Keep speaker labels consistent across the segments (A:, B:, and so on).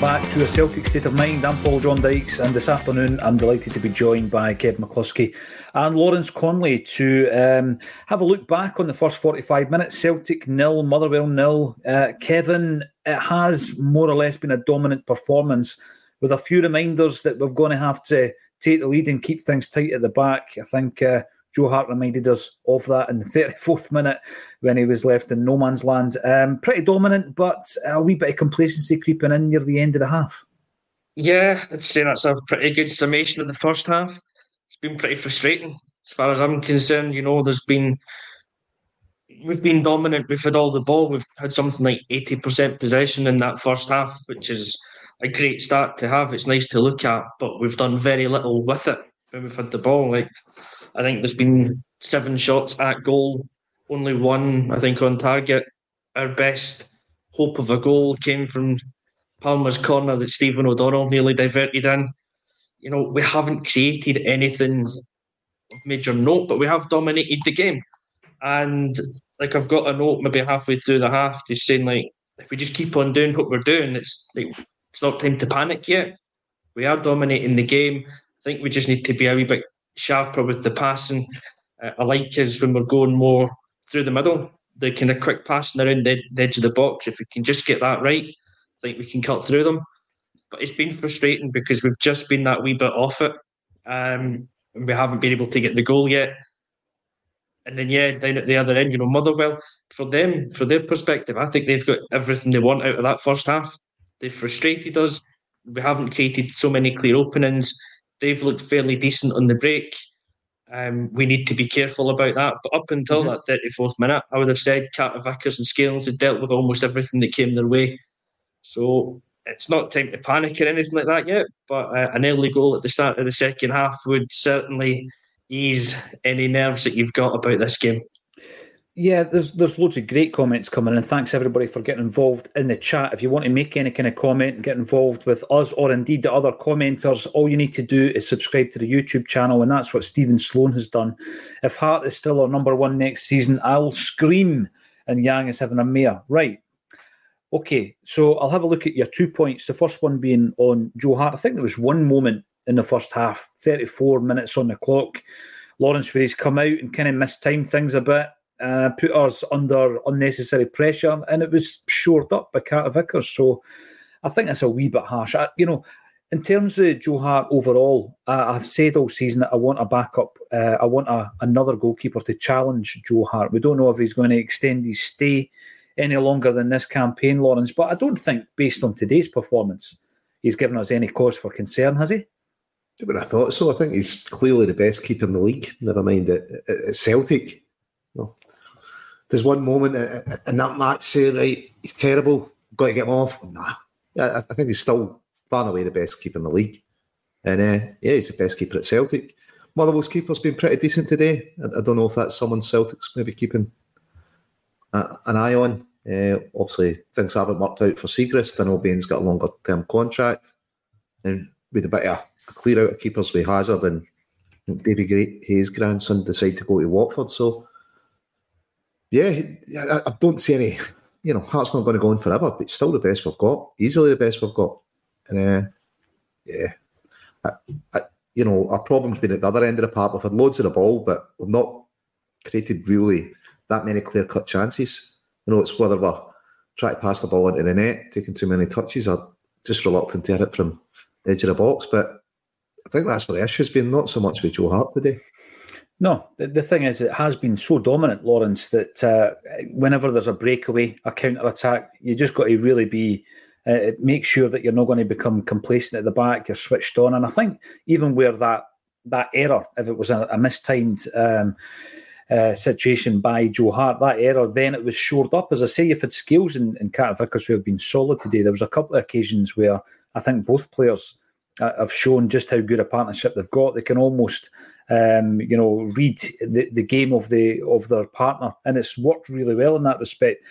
A: Back to a Celtic State of Mind. I'm Paul John Dykes, and this afternoon I'm delighted to be joined by Kev McCluskey and Lawrence Conley to um, have a look back on the first 45 minutes. Celtic nil, Motherwell nil. Uh, Kevin, it has more or less been a dominant performance with a few reminders that we're going to have to take the lead and keep things tight at the back. I think uh, Joe Hart reminded us of that in the 34th minute when he was left in no man's land. Um, pretty dominant, but a wee bit of complacency creeping in near the end of the half.
B: Yeah, I'd say that's a pretty good summation of the first half. It's been pretty frustrating as far as I'm concerned. You know, there's been we've been dominant. We've had all the ball. We've had something like 80% possession in that first half, which is a great start to have. It's nice to look at, but we've done very little with it when we've had the ball. Like I think there's been seven shots at goal, only one, I think, on target. Our best hope of a goal came from Palma's corner that Stephen O'Donnell nearly diverted in. You know, we haven't created anything of major note, but we have dominated the game. And like I've got a note maybe halfway through the half just saying like if we just keep on doing what we're doing, it's like it's not time to panic yet. We are dominating the game. I think we just need to be a wee bit sharper with the passing. Uh, I like is when we're going more through the middle, the kind of quick passing around the, the edge of the box. If we can just get that right, I think we can cut through them. But it's been frustrating because we've just been that wee bit off it. Um, and we haven't been able to get the goal yet. And then yeah, down at the other end, you know, Motherwell, for them, for their perspective, I think they've got everything they want out of that first half. They've frustrated us. We haven't created so many clear openings. They've looked fairly decent on the break. Um, we need to be careful about that. But up until mm-hmm. that 34th minute, I would have said Carter Vickers and Scales had dealt with almost everything that came their way. So it's not time to panic or anything like that yet. But uh, an early goal at the start of the second half would certainly ease any nerves that you've got about this game.
A: Yeah, there's there's loads of great comments coming in. Thanks everybody for getting involved in the chat. If you want to make any kind of comment and get involved with us or indeed the other commenters, all you need to do is subscribe to the YouTube channel, and that's what Stephen Sloan has done. If Hart is still our number one next season, I'll scream and Yang is having a mare. Right. Okay, so I'll have a look at your two points. The first one being on Joe Hart. I think there was one moment in the first half, 34 minutes on the clock. Lawrence, where he's come out and kind of missed mistimed things a bit uh, put us under unnecessary pressure, and it was shored up by Carter Vickers. So I think that's a wee bit harsh. I, you know, in terms of Joe Hart overall, I, have said all season that I want a backup. Uh, I want a, another goalkeeper to challenge Joe Hart. We don't know if he's going to extend his stay any longer than this campaign, Lawrence. But I don't think, based on today's performance, he's given us any cause for concern, has he?
C: But I thought so. I think he's clearly the best keeper in the league. Never mind at, at Celtic. There's one moment in that match say, right, he's terrible, got to get him off. Nah, I think he's still far and away the best keeper in the league. And uh, yeah, he's the best keeper at Celtic. Motherwell's keeper's been pretty decent today. I, don't know if that's someone Celtic's maybe keeping a, an eye on. Uh, obviously, things haven't worked out for Siegrist. I know Bain's got a longer term contract. And with a bit of a clear out of keepers with Hazard and David Great Hayes' grandson decide to go to Watford. So, yeah, I, don't see any. You know, Hart's not going to go on forever, but still the best we've got. Easily the best we've got. And uh, yeah, I, I, you know, our problem's been at the other end of the park. We've had loads of the ball, but we've not created really that many clear cut chances. You know, it's whether we're trying to pass the ball into the net, taking too many touches, or just reluctant to hit it from the edge of the box. But I think that's where the issue's been, not so much with Joe Hart today.
A: No, the, the thing is, it has been so dominant, Lawrence, that uh, whenever there's a breakaway, a counter attack, you just got to really be uh, make sure that you're not going to become complacent at the back. You're switched on, and I think even where that that error, if it was a, a mistimed um, uh, situation by Joe Hart, that error, then it was shored up. As I say, you've had Scales in, in Carter Vickers who have been solid today. There was a couple of occasions where I think both players have shown just how good a partnership they've got. They can almost, um, you know, read the, the game of the of their partner, and it's worked really well in that respect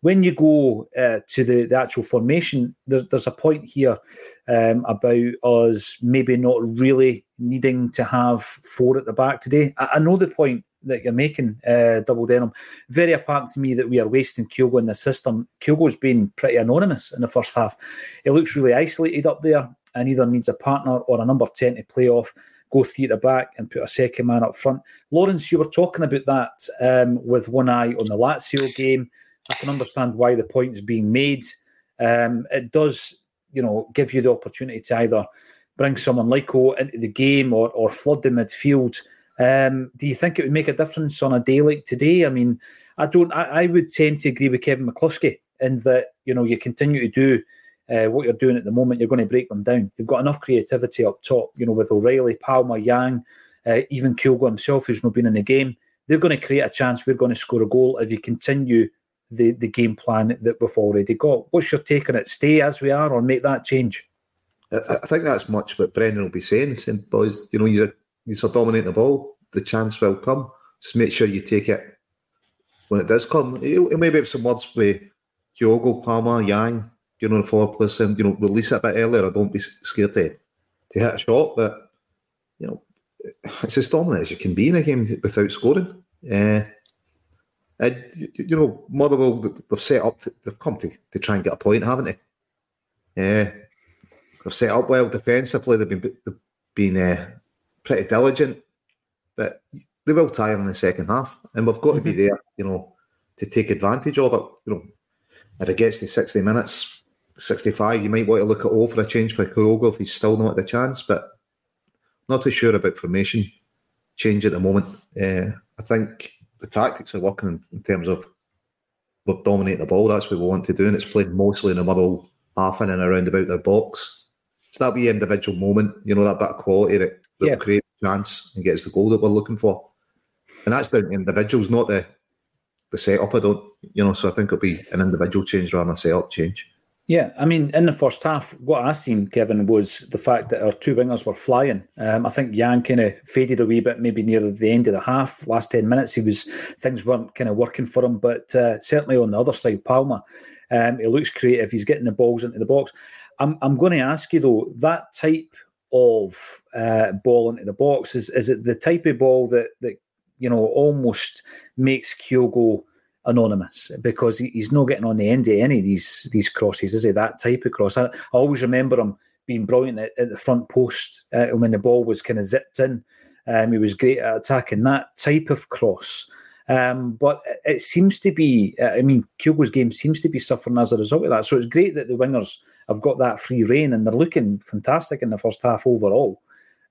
A: when you go uh, to the, the actual formation, there's, there's a point here um, about us maybe not really needing to have four at the back today. I, I know the point that you're making, uh, Double Denim. Very apparent to me that we are wasting Kyogo in the system. Kyogo's been pretty anonymous in the first half. He looks really isolated up there and either needs a partner or a number 10 to play off go three at the back and put a second man up front. Lawrence, you were talking about that um, with one eye on the Lazio game. I can understand why the point is being made. Um, it does, you know, give you the opportunity to either bring someone like O into the game or, or flood the midfield. Um, do you think it would make a difference on a day like today? I mean, I don't. I, I would tend to agree with Kevin McCluskey in that you know you continue to do uh, what you're doing at the moment. You're going to break them down. You've got enough creativity up top. You know, with O'Riley, Palma, Yang, uh, even Kyogo himself, who's not been in the game. They're going to create a chance. We're going to score a goal if you continue the, the game plan that we've already got. What's your take on it? Stay as we are or make that change?
C: I, I think that's much what Brendan will be saying. Saying, boys, you know, you're, you're dominating the ball. The chance will come. Just make sure you take it when it does come. He'll, he'll maybe have some words with Kyogo, Palma, Yang, you know, the forward place, and you know, release it a bit earlier. I don't be scared to, to hit a shot, but you know, it's as dominant as you can be in a game without scoring. Uh, and you know, Motherwell they've set up, to, they've come to, to try and get a point, haven't they? Yeah, they've set up well defensively. They've been they've been uh, pretty diligent, but they will tire in the second half, and we've got mm-hmm. to be mm-hmm. there, you know, to take advantage of it. You know, if it gets to sixty minutes, sixty-five, you might want to look at all for a change for Kyogo if he's still not at the chance, but not too sure about formation change at the moment. Uh, I think the tactics are working in, terms of we're dominating the ball. That's what we want to do, and it's played mostly in the middle half in and around about their box. It's that wee individual moment, you know, that bit of quality that, that yeah. will create a chance and gets the goal that we're looking for. And that's down to individuals, not the the setup. I don't, you know, so I think it'll be an individual change rather than a setup change.
A: Yeah, I mean, in the first half, what I seen, Kevin, was the fact that our two wingers were flying. Um, I think Yang kind of faded a wee bit, maybe near the end of the half. Last ten minutes, he was things weren't kind of working for him, but uh, certainly on the other side, Palma, um, he looks creative. He's getting the balls into the box. I'm I'm going to ask you though, that type of uh, ball into the box is is it the type of ball that that you know almost makes Kyogo anonymous because he's not getting on the end of any of these these crosses, is he? That type of cross. I, I always remember him being brilliant at, at the front post uh, when the ball was kind of zipped in. Um, he was great at attacking that type of cross. Um, but it seems to be, uh, I mean, Kyogo's game seems to be suffering as a result of that. So it's great that the wingers have got that free reign and they're looking fantastic in the first half overall.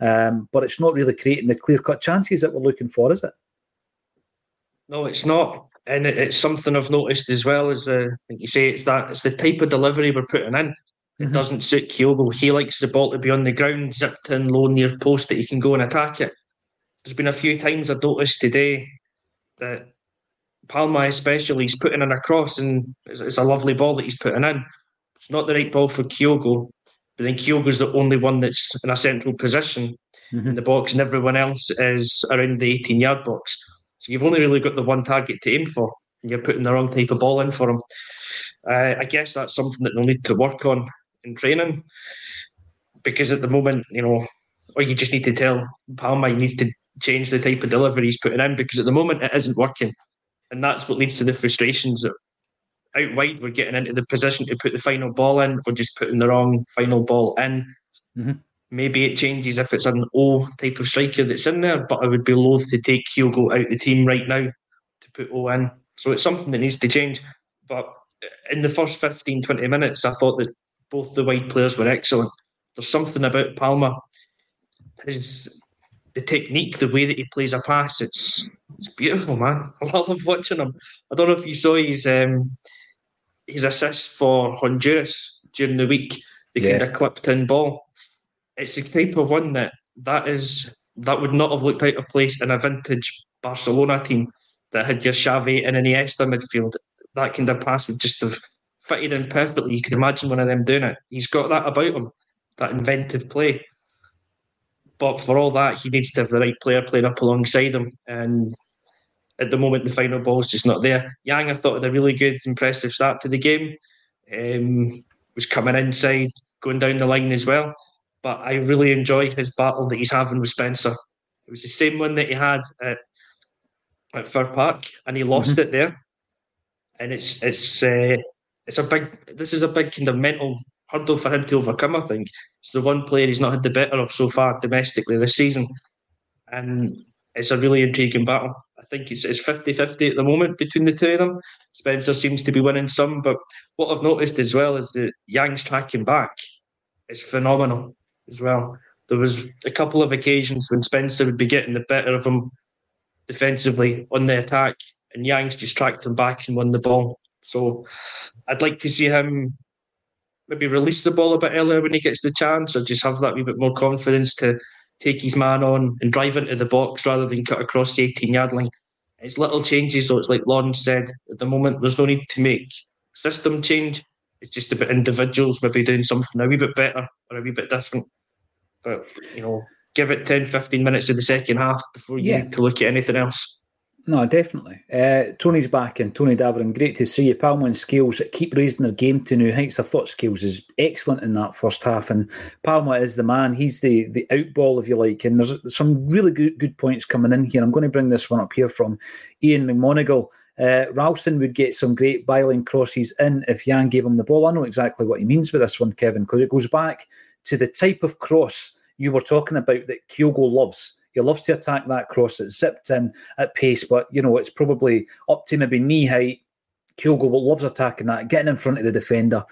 A: Um, but it's not really creating the clear cut chances that we're looking for, is it?
B: No, it's not and it, it's something I've noticed as well as uh, like you say, it's that it's the type of delivery we're putting in. It mm-hmm. doesn't suit Kyogo. He likes the ball to be on the ground, zipped in low near post that he can go and attack it. There's been a few times I've noticed today that Palma, especially, he's putting in a cross, and it's, it's, a lovely ball that he's putting in. It's not the right ball for Kyogo, but then Kyogo's the only one that's in a central position mm-hmm. in the box, and everyone else is around the 18 yard box. So you've only really got the one target to aim for, and you're putting the wrong type of ball in for him. Uh, I guess that's something that they'll need to work on in training because at the moment, you know, or you just need to tell Palma he needs to change the type of delivery he's putting in because at the moment it isn't working. And that's what leads to the frustrations that out wide we're getting into the position to put the final ball in, we're just putting the wrong final ball in. Mm-hmm. Maybe it changes if it's an O type of striker that's in there, but I would be loath to take Kyogo out the team right now to put O in. So it's something that needs to change. But in the first 15, 20 minutes, I thought that both the wide players were excellent. There's something about Palma, his the technique, the way that he plays a pass, it's it's beautiful, man. I love watching him. I don't know if you saw his um, his assist for Honduras during the week, They yeah. kind of clipped in ball. It's the type of one that that is that would not have looked out of place in a vintage Barcelona team that had just Xavi and Iniesta midfield. That kind of pass would just have fitted in perfectly. You could imagine one of them doing it. He's got that about him, that inventive play. But for all that, he needs to have the right player playing up alongside him. And at the moment, the final ball is just not there. Yang, I thought, had a really good, impressive start to the game. Um, was coming inside, going down the line as well. But I really enjoy his battle that he's having with Spencer. It was the same one that he had at, at Fir Park, and he lost mm-hmm. it there. And it's it's uh, it's a big. This is a big kind of mental hurdle for him to overcome. I think it's the one player he's not had the better of so far domestically this season, and it's a really intriguing battle. I think it's, it's 50-50 at the moment between the two of them. Spencer seems to be winning some, but what I've noticed as well is that Yang's tracking back is phenomenal as well. There was a couple of occasions when Spencer would be getting the better of him defensively on the attack, and Yang's just tracked him back and won the ball. So I'd like to see him maybe release the ball a bit earlier when he gets the chance, or just have that wee bit more confidence to take his man on and drive into the box rather than cut across the 18 yard line. It's little changes, so it's like Lawrence said at the moment, there's no need to make system change. It's just about individuals maybe doing something a wee bit better or a wee bit different. But, you know, give it 10, 15 minutes of the second half before you yeah. need to look at anything else.
A: No, definitely. Uh, Tony's back and Tony Daverin, great to see you. Palma and Scales keep raising their game to new heights. I thought Scales is excellent in that first half, and Palma is the man. He's the the outball, if you like. And there's some really good good points coming in here. I'm going to bring this one up here from Ian McMonigal. Uh, Ralston would get some great byline crosses in if Yang gave him the ball. I know exactly what he means with this one, Kevin, because it goes back to the type of cross you were talking about that Kyogo loves he loves to attack that cross that's zipped in at pace, but you know it's probably up to maybe knee height. Kyogo loves attacking that, getting in front of the defender,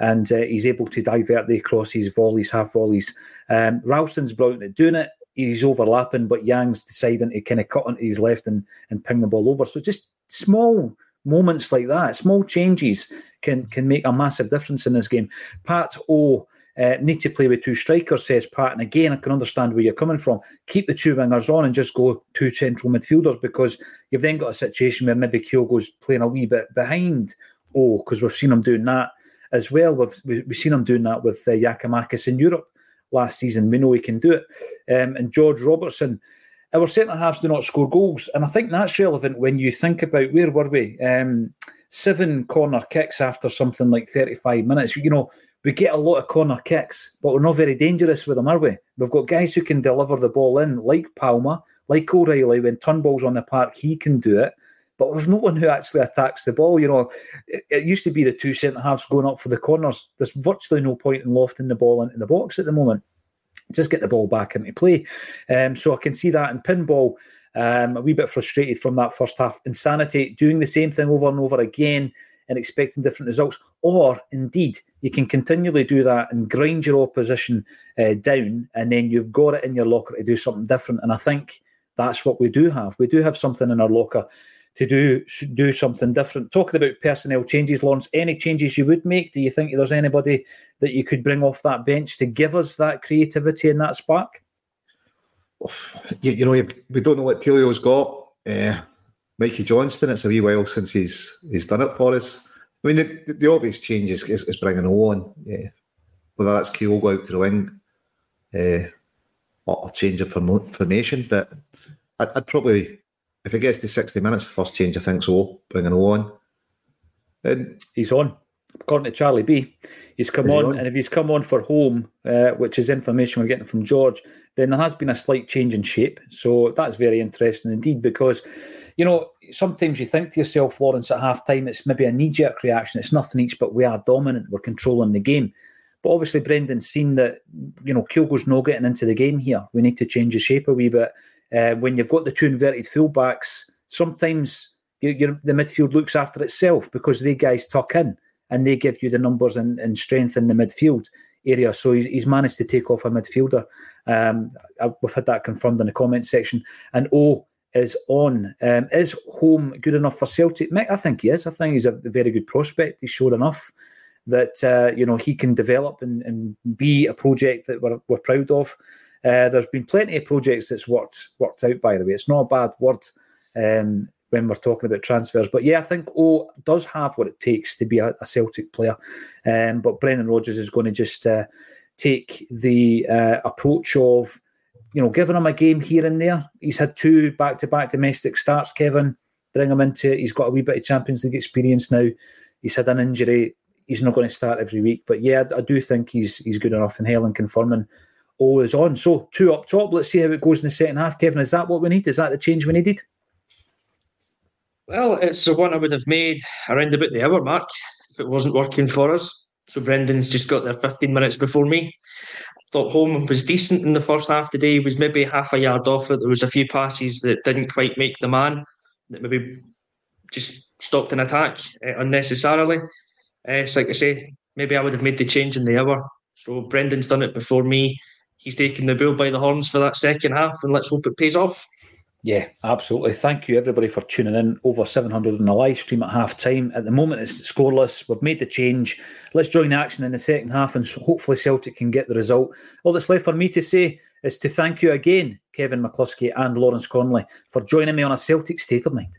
A: and uh, he's able to divert the crosses, volleys, half volleys. Um, Ralston's brilliant at doing it. He's overlapping, but Yang's deciding to kind of cut onto his left and, and ping the ball over. So just small moments like that, small changes can can make a massive difference in this game. Pat O uh, need to play with two strikers, says Pat. And again, I can understand where you're coming from. Keep the two wingers on and just go two central midfielders because you've then got a situation where maybe Kyogo's playing a wee bit behind. Oh, because we've seen him doing that as well. We've, we've seen him doing that with uh, Giakoumakis in Europe last season. We know he can do it. Um, and George Robertson, our centre halves do not score goals. And I think that's relevant when you think about where were we? Um, seven corner kicks after something like 35 minutes. You know, we get a lot of corner kicks, but we're not very dangerous with them, are we? We've got guys who can deliver the ball in, like Palma, like O'Riley. When Turnbull's on the park, he can do it. But there's no one who actually attacks the ball. You know, it, it used to be the two centre halves going up for the corners. There's virtually no point in lofting the ball into the box at the moment. Just get the ball back into play. Um, so I can see that in pinball. Um, a wee bit frustrated from that first half. Insanity, doing the same thing over and over again and expecting different results. Or indeed, you can continually do that and grind your opposition uh, down, and then you've got it in your locker to do something different. And I think that's what we do have. We do have something in our locker to do do something different. Talking about personnel changes, Lawrence, any changes you would make? Do you think there's anybody that you could bring off that bench to give us that creativity and that spark?
C: You, you know, we don't know what Tilio's got. Uh, Mikey Johnston. It's a wee while since he's he's done it for us. I mean, the, the obvious change is, is, is bringing on, yeah. whether that's Kyogo out to the wing uh, or a change of formation. But I'd, I'd, probably, if it gets to 60 minutes, first change, I think so, bringing on.
A: And he's on, according to Charlie B. He's come on, he on, and if he's come on for Holm, uh, which is information we're getting from George, then there has been a slight change in shape. So that's very interesting indeed, because you know, sometimes you think to yourself, Lawrence, at half time, it's maybe a knee jerk reaction. It's nothing each, but we are dominant. We're controlling the game. But obviously, Brendan's seen that, you know, Kyogo's not getting into the game here. We need to change the shape a wee bit. Uh, when you've got the two inverted fullbacks, sometimes you, the midfield looks after itself because they guys tuck in and they give you the numbers and, and strength in the midfield area. So he's, he's managed to take off a midfielder. Um, we've had that confirmed in the comment section. And oh, is on. Um, is Holm good enough for Celtic? Mick, I think he is. I think he's a very good prospect. He's showed enough that uh, you know he can develop and, and be a project that we're, we're proud of. Uh, there's been plenty of projects that's worked worked out. By the way, it's not a bad word um, when we're talking about transfers. But yeah, I think O does have what it takes to be a, a Celtic player. Um, but Brendan Rodgers is going to just uh, take the uh, approach of you know, giving him a game here and there. He's had two back to back domestic starts, Kevin. Bring him into it. He's got a wee bit of Champions League experience now. He's had an injury. He's not going to start every week. But yeah, I do think he's he's good enough in Helen confirming all is on. So two up top. Let's see how it goes in the second half. Kevin, is that what we need? Is that the change we needed?
B: Well, it's the one I would have made around about the hour mark if it wasn't working for us. So Brendan's just got there 15 minutes before me thought Holm was decent in the first half today. He was maybe half a yard off it. There was a few passes that didn't quite make the man, that maybe just stopped an attack uh, unnecessarily. Uh, so like I say, maybe I would have made the change in the hour. So Brendan's done it before me. He's taken the bull by the horns for that second half, and let's hope it pays off.
A: Yeah, absolutely. Thank you, everybody, for tuning in. Over 700 on the live stream at half time. At the moment, it's scoreless. We've made the change. Let's join the action in the second half, and hopefully, Celtic can get the result. All that's left for me to say is to thank you again, Kevin McCluskey and Lawrence Connolly, for joining me on a Celtic State of Mind.